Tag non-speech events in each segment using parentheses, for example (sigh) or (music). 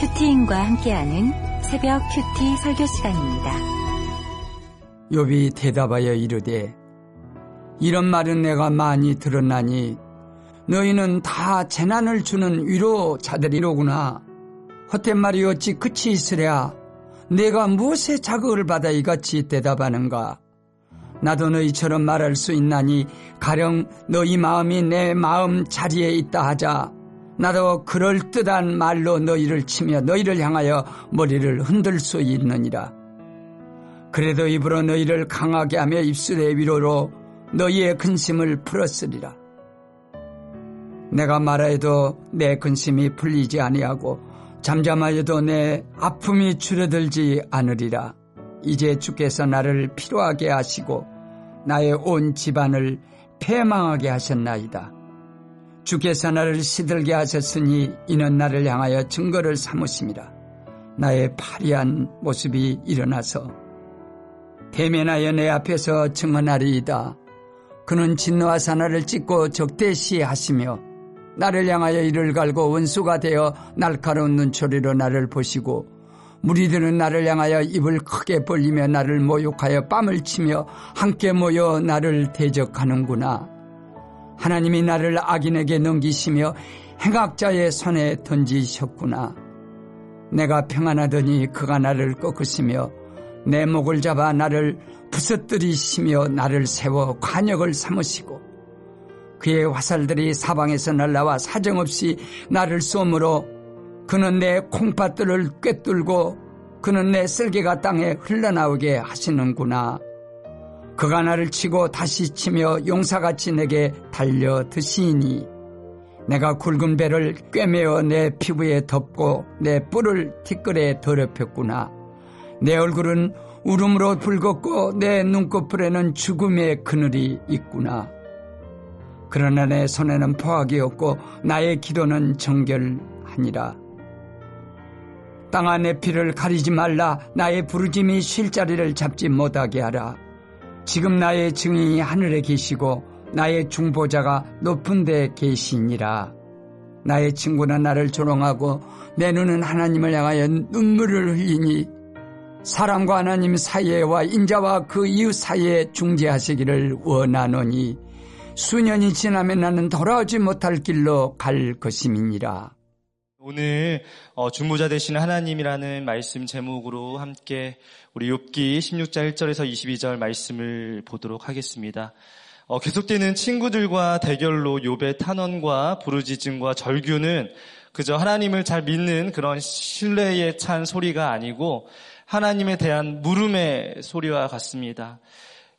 큐티인과 함께하는 새벽 큐티 설교 시간입니다. 욥이 대답하여 이르되 이런 말은 내가 많이 들었나니 너희는 다 재난을 주는 위로자들이로구나. 헛된 말이 어찌 끝이 있으랴. 내가 무엇에 자극을 받아 이같이 대답하는가. 나도 너희처럼 말할 수 있나니 가령 너희 마음이 내 마음 자리에 있다 하자. 나도 그럴듯한 말로 너희를 치며 너희를 향하여 머리를 흔들 수 있느니라. 그래도 입으로 너희를 강하게 하며 입술의 위로로 너희의 근심을 풀었으리라. 내가 말하여도 내 근심이 풀리지 아니하고 잠잠하여도 내 아픔이 줄어들지 않으리라. 이제 주께서 나를 피로하게 하시고 나의 온 집안을 패망하게 하셨나이다. 주께서 나를 시들게 하셨으니 이는 나를 향하여 증거를 삼으심이라. 나의 파리한 모습이 일어나서 대면하여 내 앞에서 증언하리이다. 그는 진노와 사나를 찢고 적대시하시며 나를 향하여 이를 갈고 원수가 되어 날카로운 눈초리로 나를 보시고 무리들은 나를 향하여 입을 크게 벌리며 나를 모욕하여 뺨을 치며 함께 모여 나를 대적하는구나. 하나님이 나를 악인에게 넘기시며 행악자의 손에 던지셨구나. 내가 평안하더니 그가 나를 꺾으시며 내 목을 잡아 나를 부서뜨리시며 나를 세워 관역을 삼으시고 그의 화살들이 사방에서 날라와 사정없이 나를 쏘므로 그는 내 콩팥들을 꿰뚫고 그는 내 쓸개가 땅에 흘러나오게 하시는구나. 그가 나를 치고 다시 치며 용사같이 내게 달려 드시니 내가 굵은 배를 꿰매어 내 피부에 덮고 내 뿔을 티끌에 더럽혔구나. 내 얼굴은 울음으로 붉었고 내 눈꺼풀에는 죽음의 그늘이 있구나. 그러나 내 손에는 포악이 없고 나의 기도는 정결하니라. 땅 안의 피를 가리지 말라 나의 부르짐이 쉴 자리를 잡지 못하게 하라. 지금 나의 증인이 하늘에 계시고 나의 중보자가 높은 데 계시니라. 나의 친구는 나를 조롱하고 내 눈은 하나님을 향하여 눈물을 흘리니 사람과 하나님 사이에와 인자와 그 이웃 사이에 중재하시기를 원하노니 수년이 지나면 나는 돌아오지 못할 길로 갈 것임이니라. 오늘 어, 중보자 되시는 하나님이라는 말씀 제목으로 함께 우리 욥기 16장 1절에서 22절 말씀을 보도록 하겠습니다. 어, 계속되는 친구들과 대결로 욥의 탄원과 부르짖음과 절규는 그저 하나님을 잘 믿는 그런 신뢰에 찬 소리가 아니고 하나님에 대한 물음의 소리와 같습니다.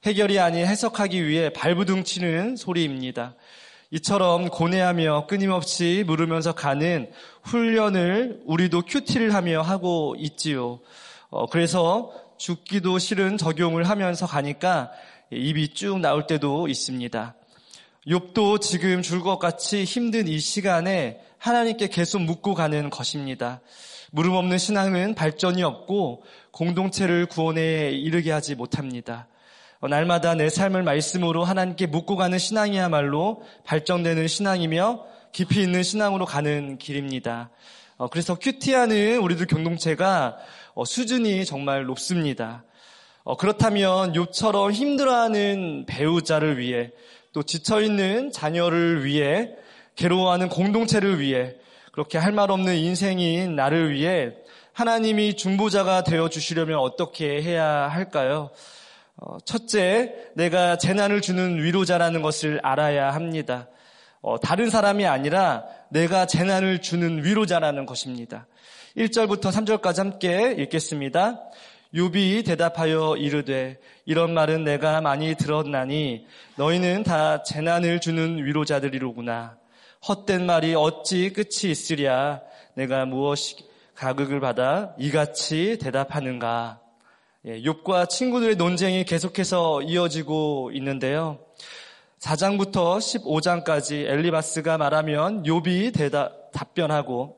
해결이 아닌 해석하기 위해 발부둥 치는 소리입니다. 이처럼 고뇌하며 끊임없이 물으면서 가는 훈련을 우리도 큐티를 하며 하고 있지요. 어, 그래서 죽기도 싫은 적용을 하면서 가니까 입이 쭉 나올 때도 있습니다. 욥도 지금 줄 것 같이 힘든 이 시간에 하나님께 계속 묻고 가는 것입니다. 물음 없는 신앙은 발전이 없고 공동체를 구원에 이르게 하지 못합니다. 어, 날마다 내 삶을 말씀으로 하나님께 묻고 가는 신앙이야말로 발전되는 신앙이며 깊이 있는 신앙으로 가는 길입니다. 어, 그래서 큐티하는 우리들 공동체가 어, 수준이 정말 높습니다. 그렇다면 욥처럼 힘들어하는 배우자를 위해 또 지쳐있는 자녀를 위해 괴로워하는 공동체를 위해 그렇게 할 말 없는 인생인 나를 위해 하나님이 중보자가 되어 주시려면 어떻게 해야 할까요? 어, 첫째, 내가 재난을 주는 위로자라는 것을 알아야 합니다. 어, 다른 사람이 아니라 내가 재난을 주는 위로자라는 것입니다. 1절부터 3절까지 함께 읽겠습니다. 유비 대답하여 이르되 이런 말은 내가 많이 들었나니 너희는 다 재난을 주는 위로자들이로구나. 헛된 말이 어찌 끝이 있으랴 내가 무엇이 가극을 받아 이같이 대답하는가. 예, 욥과 친구들의 논쟁이 계속해서 이어지고 있는데요. 4장부터 15장까지 엘리바스가 말하면 욥이 대답, 답변하고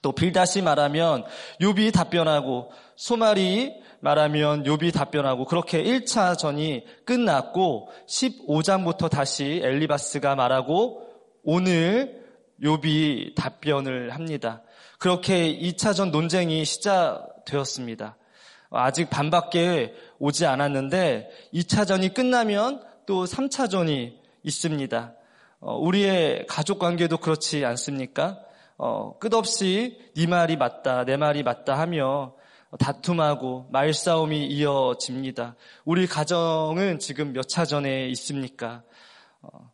또 빌다시 말하면 욥이 답변하고 소말이 말하면 욥이 답변하고 그렇게 1차 전이 끝났고 15장부터 다시 엘리바스가 말하고 오늘 욥이 답변을 합니다. 그렇게 2차전 논쟁이 시작되었습니다. 아직 반밖에 오지 않았는데 2차전이 끝나면 또 3차전이 있습니다. 어, 우리의 가족 관계도 그렇지 않습니까? 어, 끝없이 네 말이 맞다, 내 말이 맞다 하며 다툼하고 말싸움이 이어집니다. 우리 가정은 지금 몇 차 전에 있습니까? 어,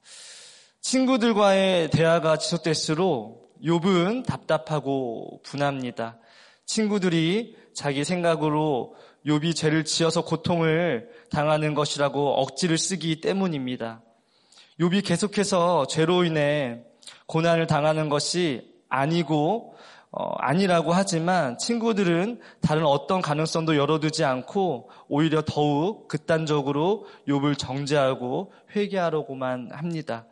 친구들과의 대화가 지속될수록 욥은 답답하고 분합니다. 친구들이 자기 생각으로 욥이 죄를 지어서 고통을 당하는 것이라고 억지를 쓰기 때문입니다. 욥이 계속해서 죄로 인해 고난을 당하는 것이 아니고 어, 아니라고 하지만 친구들은 다른 어떤 가능성도 열어두지 않고 오히려 더욱 극단적으로 욥을 정죄하고 회개하려고만 합니다.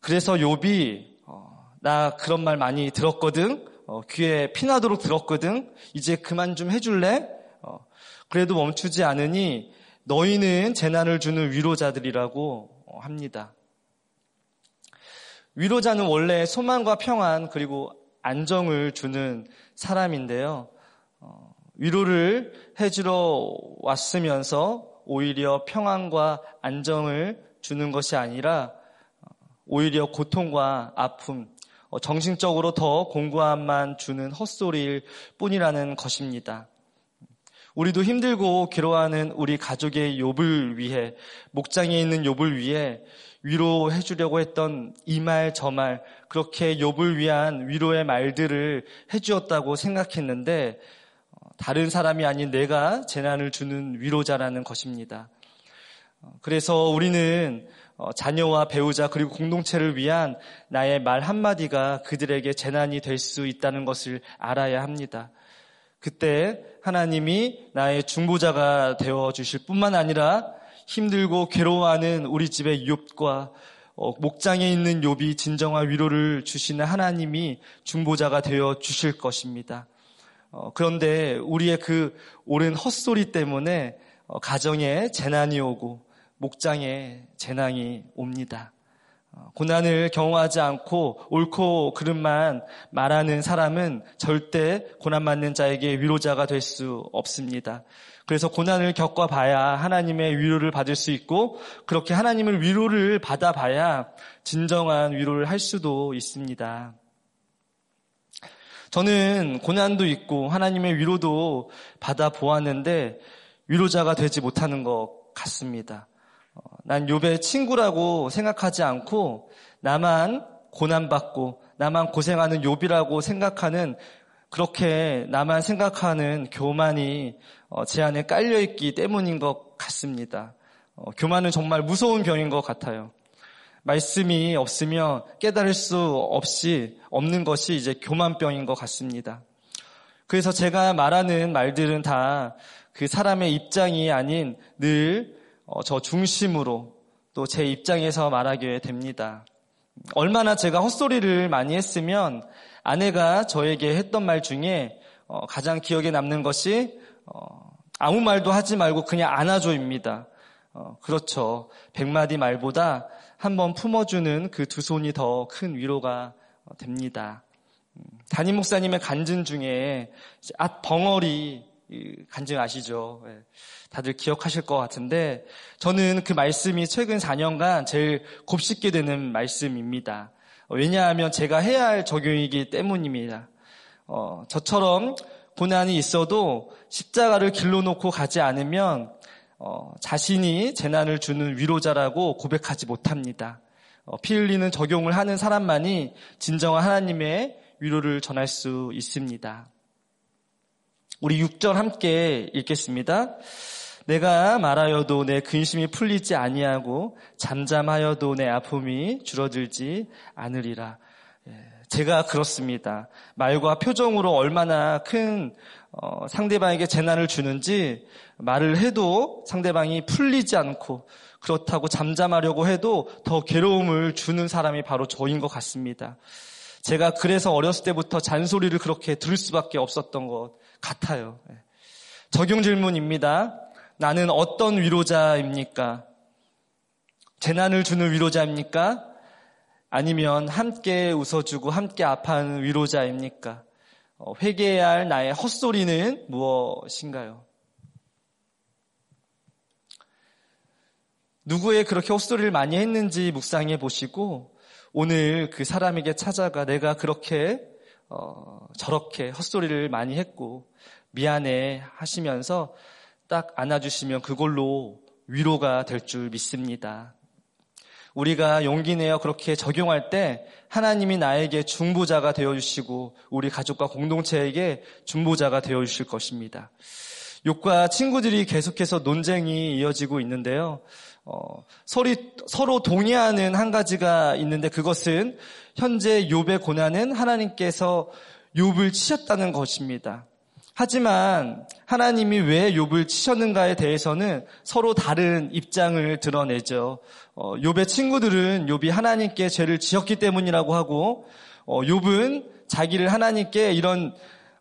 그래서 욥이 어, 나 그런 말 많이 들었거든. 어, 귀에 피나도록 들었거든. 이제 그만 좀 해줄래? 어, 그래도 멈추지 않으니 너희는 재난을 주는 위로자들이라고 어, 합니다. 위로자는 원래 소망과 평안 그리고 안정을 주는 사람인데요. 어, 위로를 해주러 왔으면서 오히려 평안과 안정을 주는 것이 아니라 어, 오히려 고통과 아픔, 어, 정신적으로 더 공고함만 주는 헛소리일 뿐이라는 것입니다. 우리도 힘들고 괴로워하는 우리 가족의 욥을 위해 목장에 있는 욥을 위해 위로해 주려고 했던 이 말 저 말 그렇게 욥을 위한 위로의 말들을 해 주었다고 생각했는데 어, 다른 사람이 아닌 내가 재난을 주는 위로자라는 것입니다. 어, 그래서 우리는 어, 자녀와 배우자 그리고 공동체를 위한 나의 말 한마디가 그들에게 재난이 될 수 있다는 것을 알아야 합니다. 그때 하나님이 나의 중보자가 되어 주실 뿐만 아니라 힘들고 괴로워하는 우리 집의 욥과 어, 목장에 있는 욥이 진정한 위로를 주시는 하나님이 중보자가 되어 주실 것입니다. 어, 그런데 우리의 그 옳은 헛소리 때문에 어, 가정에 재난이 오고 목장에 재난이 옵니다. 고난을 경험하지 않고 옳고 그름만 말하는 사람은 절대 고난 받는 자에게 위로자가 될 수 없습니다. 그래서 고난을 겪어봐야 하나님의 위로를 받을 수 있고 그렇게 하나님을 위로를 받아봐야 진정한 위로를 할 수도 있습니다. 저는 고난도 있고 하나님의 위로도 받아보았는데 위로자가 되지 못하는 것 같습니다. 어, 난 욥의 친구라고 생각하지 않고 나만 고난받고 나만 고생하는 욥이라고 생각하는 그렇게 나만 생각하는 교만이 어, 제 안에 깔려있기 때문인 것 같습니다. 어, 교만은 정말 무서운 병인 것 같아요. 말씀이 없으면 깨달을 수 없이 없는 것이 이제 교만병인 것 같습니다. 그래서 제가 말하는 말들은 다 그 사람의 입장이 아닌 늘 저 어, 중심으로 또 제 입장에서 말하게 됩니다. 얼마나 제가 헛소리를 많이 했으면 아내가 저에게 했던 말 중에 가장 기억에 남는 것이 어, 아무 말도 하지 말고 그냥 안아줘입니다. 어, 그렇죠. 백마디 말보다 한번 품어주는 그 두 손이 더 큰 위로가 어, 됩니다. 음, 담임 목사님의 간증 중에 앗 벙어리 간증 아시죠? 예, 다들 기억하실 것 같은데 저는 그 말씀이 최근 4년간 제일 곱씹게 되는 말씀입니다. 어, 왜냐하면 제가 해야 할 적용이기 때문입니다. 어, 저처럼 고난이 있어도 십자가를 길로 놓고 가지 않으면 어, 자신이 재난을 주는 위로자라고 고백하지 못합니다. 어, 피 흘리는 적용을 하는 사람만이 진정한 하나님의 위로를 전할 수 있습니다. 우리 6절 함께 읽겠습니다. 내가 말하여도 내 근심이 풀리지 아니하고 잠잠하여도 내 아픔이 줄어들지 않으리라. 제가 그렇습니다. 말과 표정으로 얼마나 큰 어, 상대방에게 재난을 주는지 말을 해도 상대방이 풀리지 않고 그렇다고 잠잠하려고 해도 더 괴로움을 주는 사람이 바로 저인 것 같습니다. 제가 그래서 어렸을 때부터 잔소리를 그렇게 들을 수밖에 없었던 것 같아요. 예. 적용 질문입니다. 나는 어떤 위로자입니까? 재난을 주는 위로자입니까? 아니면 함께 웃어주고 함께 아파하는 위로자입니까? 어, 회개해야 할 나의 헛소리는 무엇인가요? 누구의 그렇게 헛소리를 많이 했는지 묵상해 보시고 오늘 그 사람에게 찾아가 내가 그렇게 어, 저렇게 헛소리를 많이 했고 미안해 하시면서 딱 안아주시면 그걸로 위로가 될 줄 믿습니다. 우리가 용기 내어 그렇게 적용할 때 하나님이 나에게 중보자가 되어주시고 우리 가족과 공동체에게 중보자가 되어주실 것입니다. 욕과 친구들이 계속해서 논쟁이 이어지고 있는데요. 어, 서로, 서로 동의하는 한 가지가 있는데 그것은 현재 욥의 고난은 하나님께서 욥을 치셨다는 것입니다. 하지만 하나님이 왜 욥을 치셨는가에 대해서는 서로 다른 입장을 드러내죠. 어, 욥의 친구들은 욥이 하나님께 죄를 지었기 때문이라고 하고 어, 욥은 자기를 하나님께 이런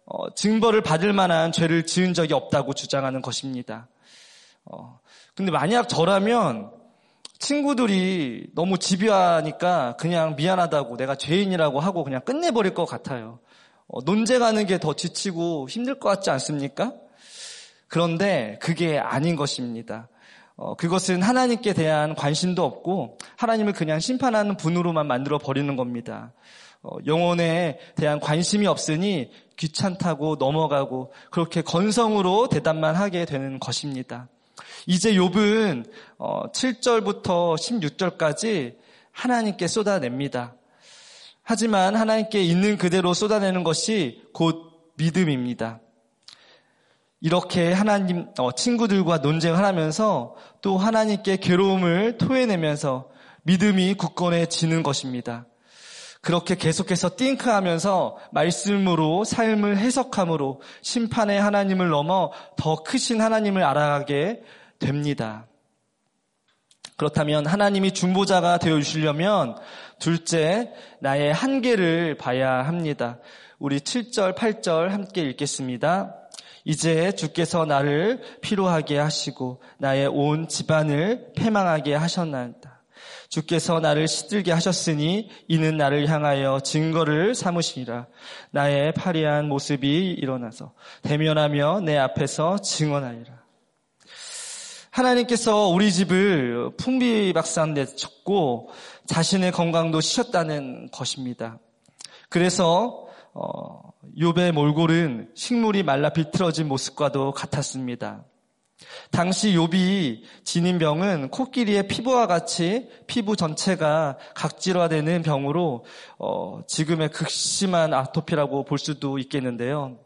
어, 증거를 받을 만한 죄를 지은 적이 없다고 주장하는 것입니다. 어, 근데 만약 저라면 친구들이 너무 집요하니까 그냥 미안하다고 내가 죄인이라고 하고 그냥 끝내버릴 것 같아요. 어, 논쟁하는 게 더 지치고 힘들 것 같지 않습니까? 그런데 그게 아닌 것입니다. 어, 그것은 하나님께 대한 관심도 없고 하나님을 그냥 심판하는 분으로만 만들어 버리는 겁니다. 어, 영혼에 대한 관심이 없으니 귀찮다고 넘어가고 그렇게 건성으로 대답만 하게 되는 것입니다. 이제 욥은 7절부터 어, 16절까지 하나님께 쏟아냅니다. 하지만 하나님께 있는 그대로 쏟아내는 것이 곧 믿음입니다. 이렇게 하나님 어, 친구들과 논쟁을 하면서 또 하나님께 괴로움을 토해내면서 믿음이 굳건해지는 것입니다. 그렇게 계속해서 띵크하면서 말씀으로 삶을 해석함으로 심판의 하나님을 넘어 더 크신 하나님을 알아가게 됩니다. 그렇다면 하나님이 중보자가 되어 주시려면 둘째, 나의 한계를 봐야 합니다. 우리 7절, 8절 함께 읽겠습니다. 이제 주께서 나를 피로하게 하시고 나의 온 집안을 패망하게 하셨나이다. 주께서 나를 시들게 하셨으니 이는 나를 향하여 증거를 삼으시니라. 나의 파리한 모습이 일어나서 대면하며 내 앞에서 증언하리라. 하나님께서 우리 집을 풍비박산 내쳤고 자신의 건강도 쉬었다는 것입니다. 그래서 어, 욥의 몰골은 식물이 말라 비틀어진 모습과도 같았습니다. 당시 욥이 지닌 병은 코끼리의 피부와 같이 피부 전체가 각질화되는 병으로 어, 지금의 극심한 아토피라고 볼 수도 있겠는데요.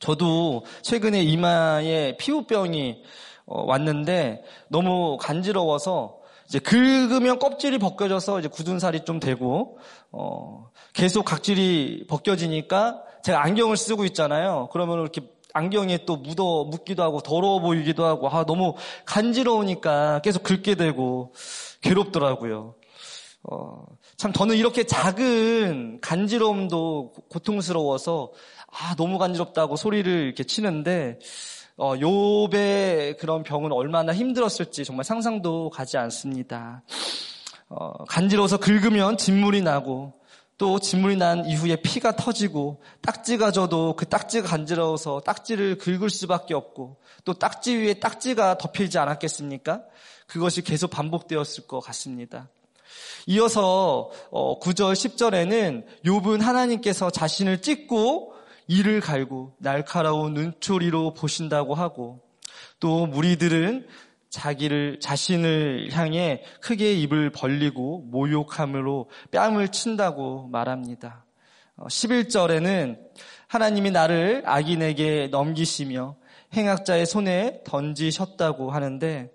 저도 최근에 이마에 피부병이 어, 왔는데 너무 간지러워서 이제 긁으면 껍질이 벗겨져서 이제 굳은 살이 좀 되고 어, 계속 각질이 벗겨지니까 제가 안경을 쓰고 있잖아요. 그러면 이렇게 안경에 또 묻어 묻기도 하고 더러워 보이기도 하고 아 너무 간지러우니까 계속 긁게 되고 괴롭더라고요. 어, 참 저는 이렇게 작은 간지러움도 고통스러워서 아 너무 간지럽다고 소리를 이렇게 치는데 어, 욥의 그런 병은 얼마나 힘들었을지 정말 상상도 가지 않습니다. 어, 간지러워서 긁으면 진물이 나고 또 진물이 난 이후에 피가 터지고 딱지가 져도 그 딱지가 간지러워서 딱지를 긁을 수밖에 없고 또 딱지 위에 딱지가 덮이지 않았겠습니까? 그것이 계속 반복되었을 것 같습니다. 이어서 9절 어, 10절에는 욥은 하나님께서 자신을 찢고 이를 갈고 날카로운 눈초리로 보신다고 하고 또 무리들은 자기를 자신을 향해 크게 입을 벌리고 모욕함으로 뺨을 친다고 말합니다. 11절에는 어, 하나님이 나를 악인에게 넘기시며 행악자의 손에 던지셨다고 하는데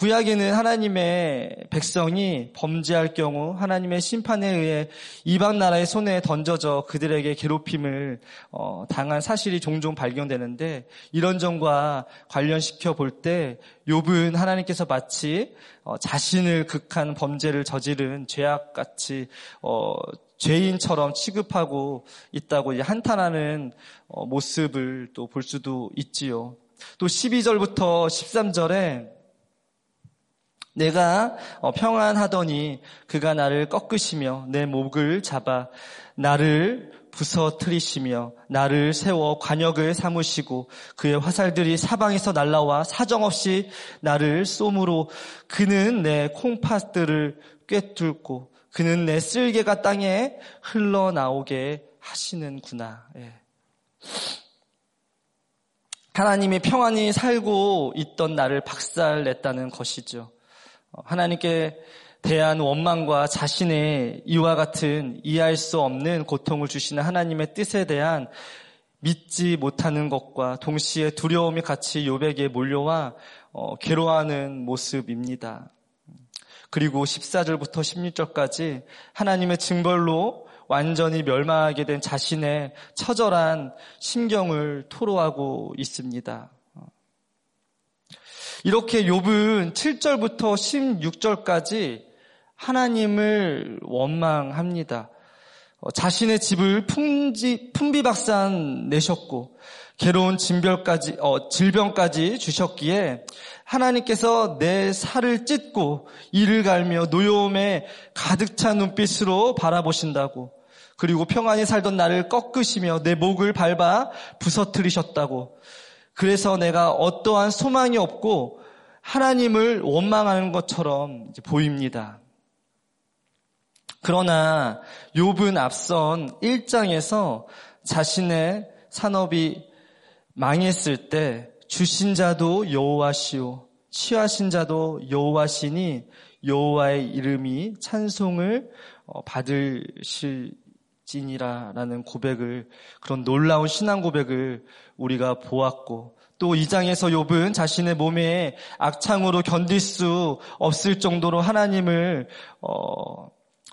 구약에는 하나님의 백성이 범죄할 경우 하나님의 심판에 의해 이방 나라의 손에 던져져 그들에게 괴롭힘을 어, 당한 사실이 종종 발견되는데 이런 점과 관련시켜 볼 때 욥은 하나님께서 마치 어, 자신을 극한 범죄를 저지른 죄악같이 어, 죄인처럼 취급하고 있다고 한탄하는 어, 모습을 또 볼 수도 있지요. 또 12절부터 13절에 내가 어, 평안하더니 그가 나를 꺾으시며 내 목을 잡아 나를 부서뜨리시며 나를 세워 관역을 삼으시고 그의 화살들이 사방에서 날라와 사정없이 나를 쏘므로 그는 내 콩팥들을 꿰뚫고 그는 내 쓸개가 땅에 흘러나오게 하시는구나. 예. 하나님이 평안히 살고 있던 나를 박살냈다는 것이죠. 어, 하나님께 대한 원망과 자신의 이와 같은 이해할 수 없는 고통을 주시는 하나님의 뜻에 대한 믿지 못하는 것과 동시에 두려움이 같이 요백에 몰려와 어, 괴로워하는 모습입니다. 그리고 14절부터 16절까지 하나님의 증벌로 완전히 멸망하게 된 자신의 처절한 심경을 토로하고 있습니다. 이렇게 욥은 7절부터 16절까지 하나님을 원망합니다. 어, 자신의 집을 풍지, 풍비박산 내셨고 괴로운 진별까지, 어, 질병까지 주셨기에 하나님께서 내 살을 찢고 이를 갈며 노여움에 가득 찬 눈빛으로 바라보신다고 그리고 평안히 살던 나를 꺾으시며 내 목을 밟아 부서뜨리셨다고 그래서 내가 어떠한 소망이 없고 하나님을 원망하는 것처럼 보입니다. 그러나 욥은 앞선 1장에서 자신의 산업이 망했을 때 주신 자도 여호와시오 취하신 자도 여호와시니 여호와의 이름이 찬송을 어, 받으실 지니라라는 고백을 그런 놀라운 신앙 고백을 우리가 보았고 또 이 장에서 욥은 자신의 몸에 악창으로 견딜 수 없을 정도로 하나님을 어,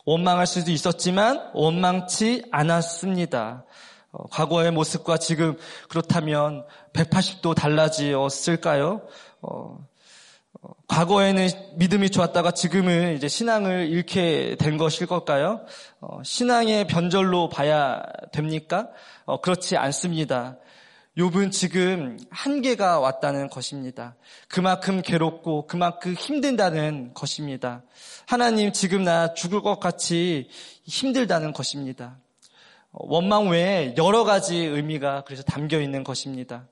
원망할 수도 있었지만 원망치 않았습니다. 어, 과거의 모습과 지금 그렇다면 180도 달라지었을까요? 어, 어, 과거에는 믿음이 좋았다가 지금은 이제 신앙을 잃게 된 것일 걸까요? 어, 신앙의 변절로 봐야 됩니까? 어, 그렇지 않습니다. 욥은 지금 한계가 왔다는 것입니다. 그만큼 괴롭고 그만큼 힘든다는 것입니다. 하나님 지금 나 죽을 것 같이 힘들다는 것입니다. 원망 외에 여러 가지 의미가 그래서 담겨 있는 것입니다.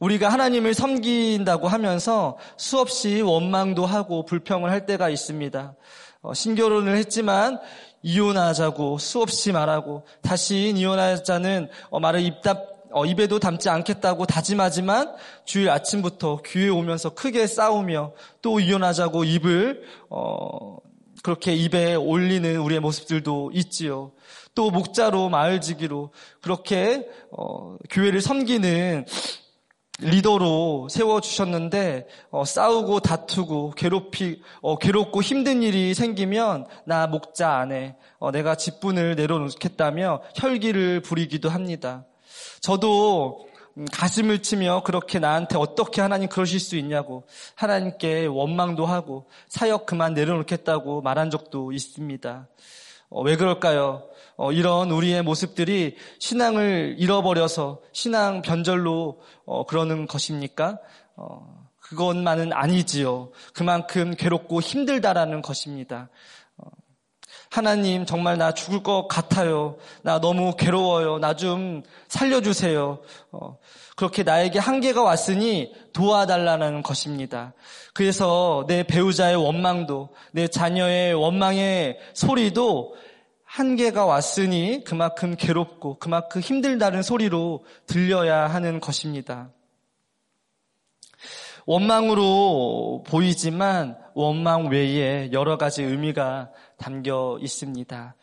우리가 하나님을 섬긴다고 하면서 수없이 원망도 하고 불평을 할 때가 있습니다. 어, 신결혼을 했지만 이혼하자고 수없이 말하고 다시 이혼하자는 어, 말을 입답 어, 입에도 담지 않겠다고 다짐하지만 주일 아침부터 교회 오면서 크게 싸우며 또 이혼하자고 입을 어, 그렇게 입에 올리는 우리의 모습들도 있지요. 또 목자로 마을지기로 그렇게 어, 교회를 섬기는 리더로 세워 주셨는데 어, 싸우고 다투고 괴롭히 어, 괴롭고 힘든 일이 생기면 나 목자 안에 어, 내가 직분을 내려놓겠다며 혈기를 부리기도 합니다. 저도 음, 가슴을 치며 그렇게 나한테 어떻게 하나님 그러실 수 있냐고 하나님께 원망도 하고 사역 그만 내려놓겠다고 말한 적도 있습니다. 어, 왜 그럴까요? 어, 이런 우리의 모습들이 신앙을 잃어버려서 신앙 변절로 어, 그러는 것입니까? 어, 그것만은 아니지요. 그만큼 괴롭고 힘들다라는 것입니다. 어, 하나님 정말 나 죽을 것 같아요. 나 너무 괴로워요. 나 좀 살려주세요. 어, 그렇게 나에게 한계가 왔으니 도와달라는 것입니다. 그래서 내 배우자의 원망도, 내 자녀의 원망의 소리도 한계가 왔으니 그만큼 괴롭고 그만큼 힘들다는 소리로 들려야 하는 것입니다. 원망으로 보이지만 원망 외에 여러 가지 의미가 담겨 있습니다.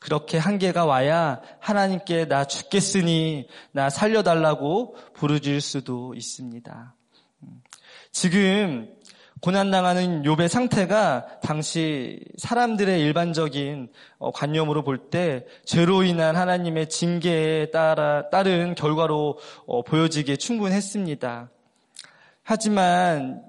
그렇게 한계가 와야 하나님께 나 죽겠으니 나 살려달라고 부르질 수도 있습니다. 지금 고난당하는 욥의 상태가 당시 사람들의 일반적인 어, 관념으로 볼 때 죄로 인한 하나님의 징계에 따라 따른 결과로 어, 보여지기에 충분했습니다. 하지만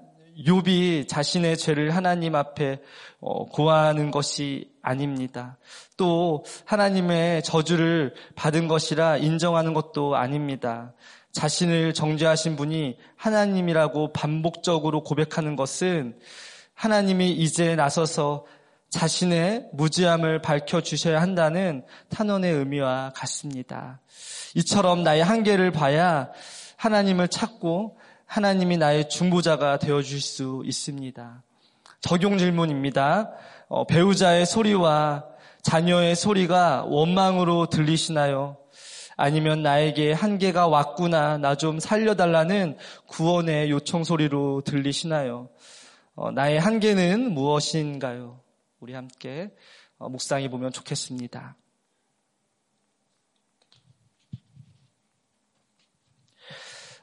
욥이 자신의 죄를 하나님 앞에 어, 고하는 것이 아닙니다. 또 하나님의 저주를 받은 것이라 인정하는 것도 아닙니다. 자신을 정죄하신 분이 하나님이라고 반복적으로 고백하는 것은 하나님이 이제 나서서 자신의 무지함을 밝혀주셔야 한다는 탄원의 의미와 같습니다. 이처럼 나의 한계를 봐야 하나님을 찾고 하나님이 나의 중보자가 되어줄 수 있습니다. 적용 질문입니다. 어, 배우자의 소리와 자녀의 소리가 원망으로 들리시나요? 아니면 나에게 한계가 왔구나, 나 좀 살려달라는 구원의 요청 소리로 들리시나요? 어, 나의 한계는 무엇인가요? 우리 함께 어, 묵상해 보면 좋겠습니다.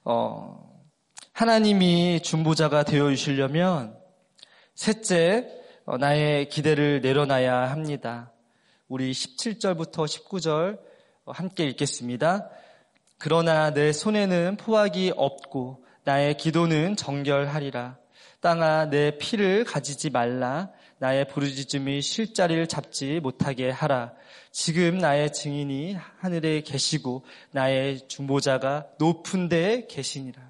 어, 하나님이 중보자가 되어 주시려면 셋째, 어, 나의 기대를 내려놔야 합니다. 우리 17절부터 19절 어, 함께 읽겠습니다. 그러나 내 손에는 포악이 없고 나의 기도는 정결하리라. 땅아 내 피를 가지지 말라. 나의 부르짖음이 실자리를 잡지 못하게 하라. 지금 나의 증인이 하늘에 계시고 나의 중보자가 높은 데에 계시니라.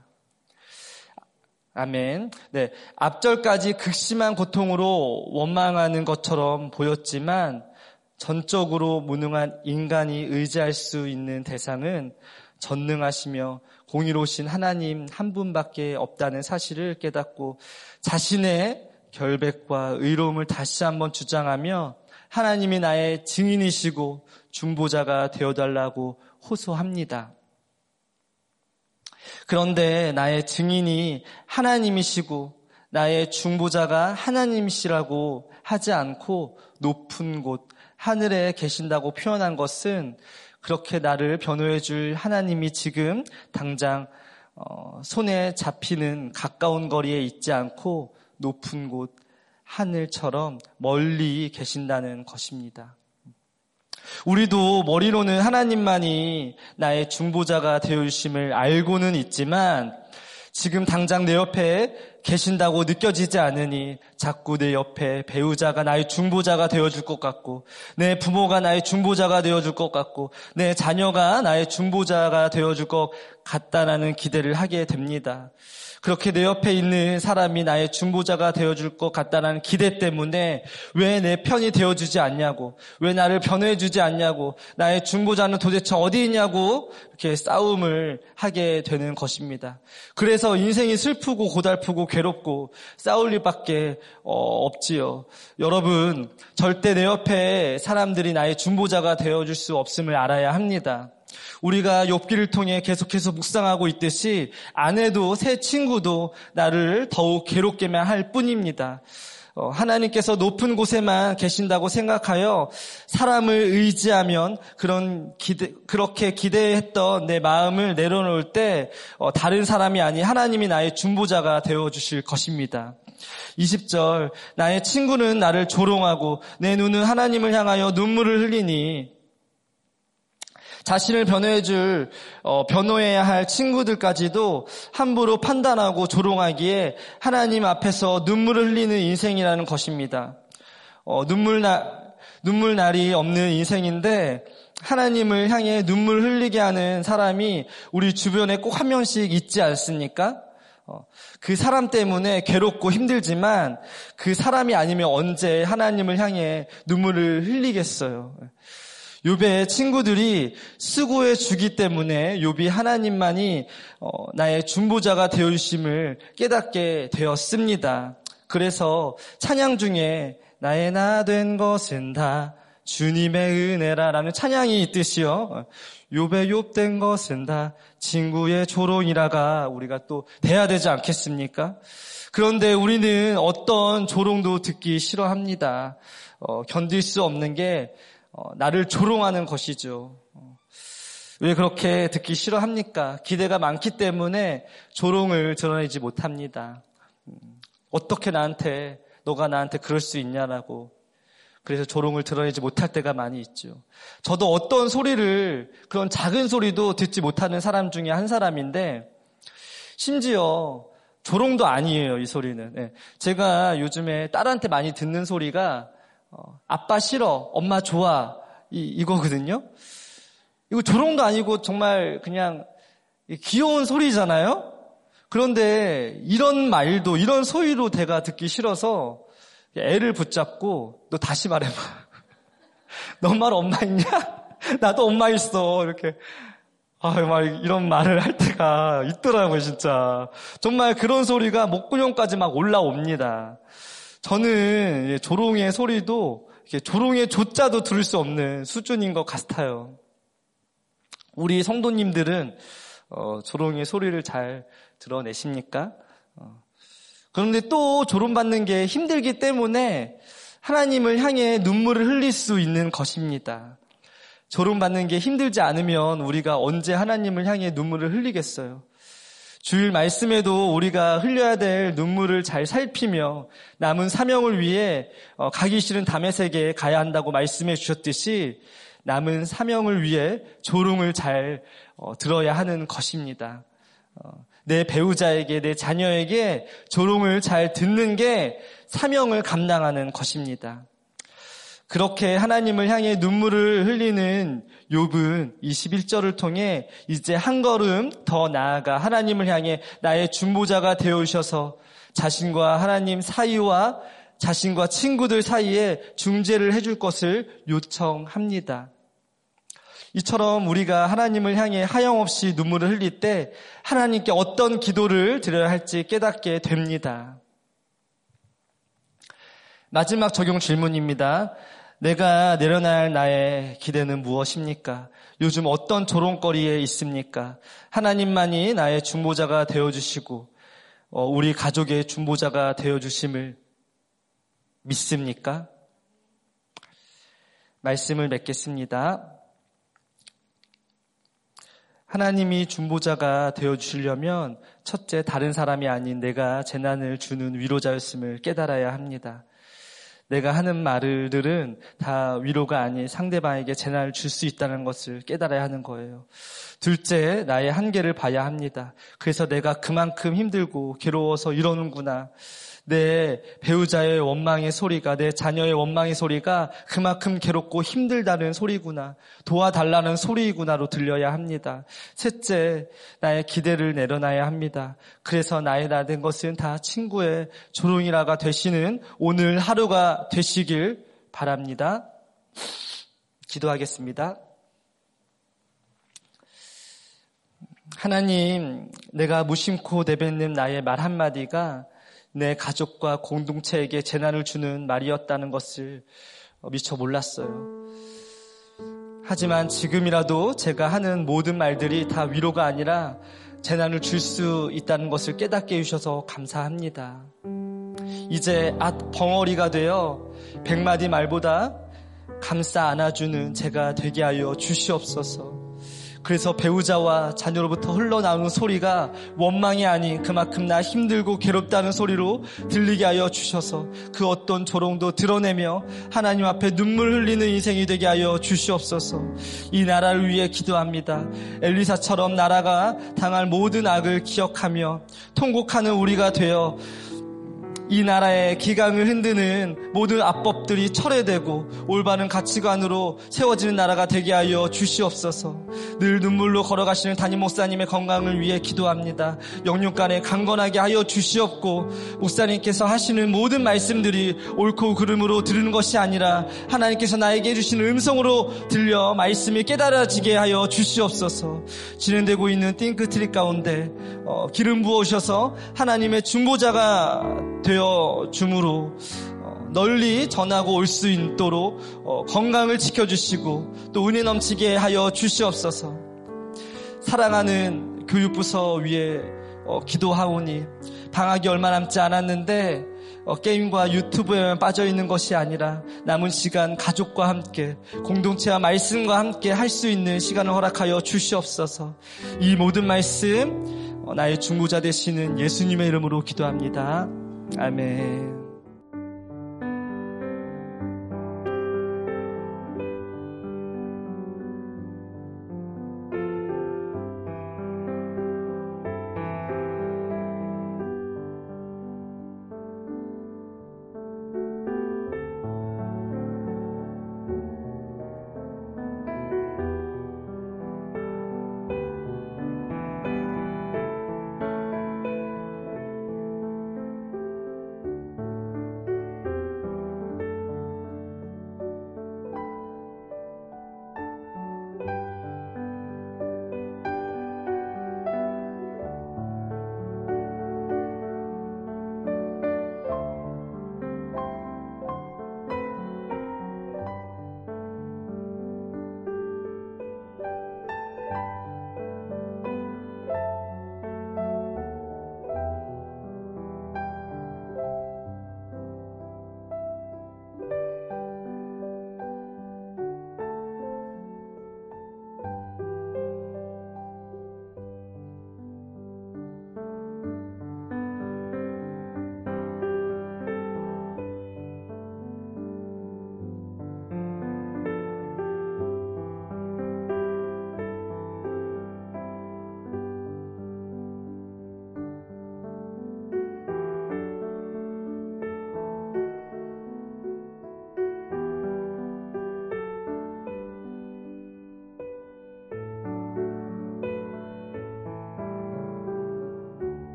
아멘. 네. 앞절까지 극심한 고통으로 원망하는 것처럼 보였지만 전적으로 무능한 인간이 의지할 수 있는 대상은 전능하시며 공의로우신 하나님 한 분밖에 없다는 사실을 깨닫고 자신의 결백과 의로움을 다시 한번 주장하며 하나님이 나의 증인이시고 중보자가 되어달라고 호소합니다. 그런데 나의 증인이 하나님이시고 나의 중보자가 하나님이시라고 하지 않고 높은 곳, 하늘에 계신다고 표현한 것은 그렇게 나를 변호해 줄 하나님이 지금 당장 어, 손에 잡히는 가까운 거리에 있지 않고 높은 곳, 하늘처럼 멀리 계신다는 것입니다. 우리도 머리로는 하나님만이 나의 중보자가 되어 주심을 알고는 있지만 지금 당장 내 옆에 계신다고 느껴지지 않으니 자꾸 내 옆에 배우자가 나의 중보자가 되어줄 것 같고 내 부모가 나의 중보자가 되어줄 것 같고 내 자녀가 나의 중보자가 되어줄 것 같다라는 기대를 하게 됩니다. 그렇게 내 옆에 있는 사람이 나의 중보자가 되어줄 것 같다는 기대 때문에 왜 내 편이 되어주지 않냐고, 왜 나를 변호해주지 않냐고, 나의 중보자는 도대체 어디 있냐고 이렇게 싸움을 하게 되는 것입니다. 그래서 인생이 슬프고 고달프고 괴롭고 싸울 일밖에 어, 없지요. 여러분, 절대 내 옆에 사람들이 나의 중보자가 되어줄 수 없음을 알아야 합니다. 우리가 욥기를 통해 계속해서 묵상하고 있듯이 아내도 새 친구도 나를 더욱 괴롭게만 할 뿐입니다. 어, 하나님께서 높은 곳에만 계신다고 생각하여 사람을 의지하면 그런 기대, 그렇게 기대했던 내 마음을 내려놓을 때 어, 다른 사람이 아닌 하나님이 나의 중보자가 되어 주실 것입니다. 20절 나의 친구는 나를 조롱하고 내 눈은 하나님을 향하여 눈물을 흘리니 자신을 변호해줄 어, 변호해야 할 친구들까지도 함부로 판단하고 조롱하기에 하나님 앞에서 눈물을 흘리는 인생이라는 것입니다. 어, 눈물 나 눈물 날이 없는 인생인데 하나님을 향해 눈물 흘리게 하는 사람이 우리 주변에 꼭 한 명씩 있지 않습니까? 어, 그 사람 때문에 괴롭고 힘들지만 그 사람이 아니면 언제 하나님을 향해 눈물을 흘리겠어요. 요배의 친구들이 수고해 주기 때문에 요비 하나님만이 어, 나의 중보자가 되어주심을 깨닫게 되었습니다. 그래서 찬양 중에 나의 나 된 것은 다 주님의 은혜라라는 찬양이 있듯이요. 요배 욥된 것은 다 친구의 조롱이라가 우리가 또 돼야 되지 않겠습니까? 그런데 우리는 어떤 조롱도 듣기 싫어합니다. 어, 견딜 수 없는 게 어, 나를 조롱하는 것이죠. 어, 왜 그렇게 듣기 싫어합니까? 기대가 많기 때문에 조롱을 드러내지 못합니다. 음, 어떻게 나한테 너가 나한테 그럴 수 있냐라고 그래서 조롱을 드러내지 못할 때가 많이 있죠. 저도 어떤 소리를 그런 작은 소리도 듣지 못하는 사람 중에 한 사람인데 심지어 조롱도 아니에요 이 소리는. 네. 제가 요즘에 딸한테 많이 듣는 소리가 어, 아빠 싫어, 엄마 좋아, 이, 이거거든요. 이거 조롱도 아니고 정말 그냥 귀여운 소리잖아요? 그런데 이런 말도 이런 소위로 내가 듣기 싫어서 애를 붙잡고 너 다시 말해봐. (laughs) 너 말 엄마 있냐? (laughs) 나도 엄마 있어. 이렇게 아, 막 이런 말을 할 때가 있더라고요, 진짜. 정말 그런 소리가 목구멍까지 막 올라옵니다. 저는 조롱의 소리도 조롱의 조자도 들을 수 없는 수준인 것 같아요. 우리 성도님들은 어, 조롱의 소리를 잘 드러내십니까? 어. 그런데 또 조롱받는 게 힘들기 때문에 하나님을 향해 눈물을 흘릴 수 있는 것입니다. 조롱받는 게 힘들지 않으면 우리가 언제 하나님을 향해 눈물을 흘리겠어요? 주일 말씀에도 우리가 흘려야 될 눈물을 잘 살피며 남은 사명을 위해 어, 가기 싫은 담에색에 가야 한다고 말씀해 주셨듯이 남은 사명을 위해 조롱을 잘 어, 들어야 하는 것입니다. 어, 내 배우자에게, 내 자녀에게 조롱을 잘 듣는 게 사명을 감당하는 것입니다. 그렇게 하나님을 향해 눈물을 흘리는 욥은 21절을 통해 이제 한 걸음 더 나아가 하나님을 향해 나의 중보자가 되어 주셔서 자신과 하나님 사이와 자신과 친구들 사이에 중재를 해줄 것을 요청합니다. 이처럼 우리가 하나님을 향해 하염없이 눈물을 흘릴 때 하나님께 어떤 기도를 드려야 할지 깨닫게 됩니다. 마지막 적용 질문입니다. 내가 내려날 나의 기대는 무엇입니까? 요즘 어떤 조롱거리에 있습니까? 하나님만이 나의 중보자가 되어주시고, 어, 우리 가족의 중보자가 되어주심을 믿습니까? 말씀을 맺겠습니다. 하나님이 중보자가 되어 주시려면 첫째 다른 사람이 아닌 내가 재난을 주는 위로자였음을 깨달아야 합니다. 내가 하는 말들은 다 위로가 아닌 상대방에게 재난을 줄 수 있다는 것을 깨달아야 하는 거예요. 둘째, 나의 한계를 봐야 합니다. 그래서 내가 그만큼 힘들고 괴로워서 이러는구나. 내 배우자의 원망의 소리가, 내 자녀의 원망의 소리가 그만큼 괴롭고 힘들다는 소리구나. 도와달라는 소리구나로 들려야 합니다. 셋째, 나의 기대를 내려놔야 합니다. 그래서 나의 나된 것은 다 친구의 조롱이라가 되시는 오늘 하루가 되시길 바랍니다. 기도하겠습니다. 하나님, 내가 무심코 내뱉는 나의 말 한마디가 내 가족과 공동체에게 재난을 주는 말이었다는 것을 미처 몰랐어요. 하지만 지금이라도 제가 하는 모든 말들이 다 위로가 아니라 재난을 줄 수 있다는 것을 깨닫게 해주셔서 감사합니다. 이제 앗 벙어리가 되어 백마디 말보다 감싸 안아주는 제가 되게 하여 주시옵소서. 그래서 배우자와 자녀로부터 흘러나오는 소리가 원망이 아닌 그만큼 나 힘들고 괴롭다는 소리로 들리게 하여 주셔서 그 어떤 조롱도 드러내며 하나님 앞에 눈물 흘리는 인생이 되게 하여 주시옵소서. 이 나라를 위해 기도합니다. 엘리사처럼 나라가 당할 모든 악을 기억하며 통곡하는 우리가 되어 이 나라의 기강을 흔드는 모든 압법들이 철회되고 올바른 가치관으로 세워지는 나라가 되게 하여 주시옵소서. 늘 눈물로 걸어가시는 담임 목사님의 건강을 위해 기도합니다. 영육간에 강건하게 하여 주시옵고 목사님께서 하시는 모든 말씀들이 옳고 그름으로 들은 것이 아니라 하나님께서 나에게 해주시는 음성으로 들려 말씀이 깨달아지게 하여 주시옵소서. 진행되고 있는 띵크트리 가운데 어, 기름 부어오셔서 하나님의 중보자가 되어 줌으로 어, 널리 전하고 올 수 있도록 어, 건강을 지켜주시고 또 은혜 넘치게 하여 주시옵소서. 사랑하는 교육부서 위에 어, 기도하오니 방학이 얼마 남지 않았는데 게임과 유튜브에만 빠져 있는 것이 아니라 남은 시간 가족과 함께 공동체와 말씀과 함께 할 수 있는 시간을 허락하여 주시옵소서. 이 모든 말씀 나의 중보자 되시는 예수님의 이름으로 기도합니다. 아멘.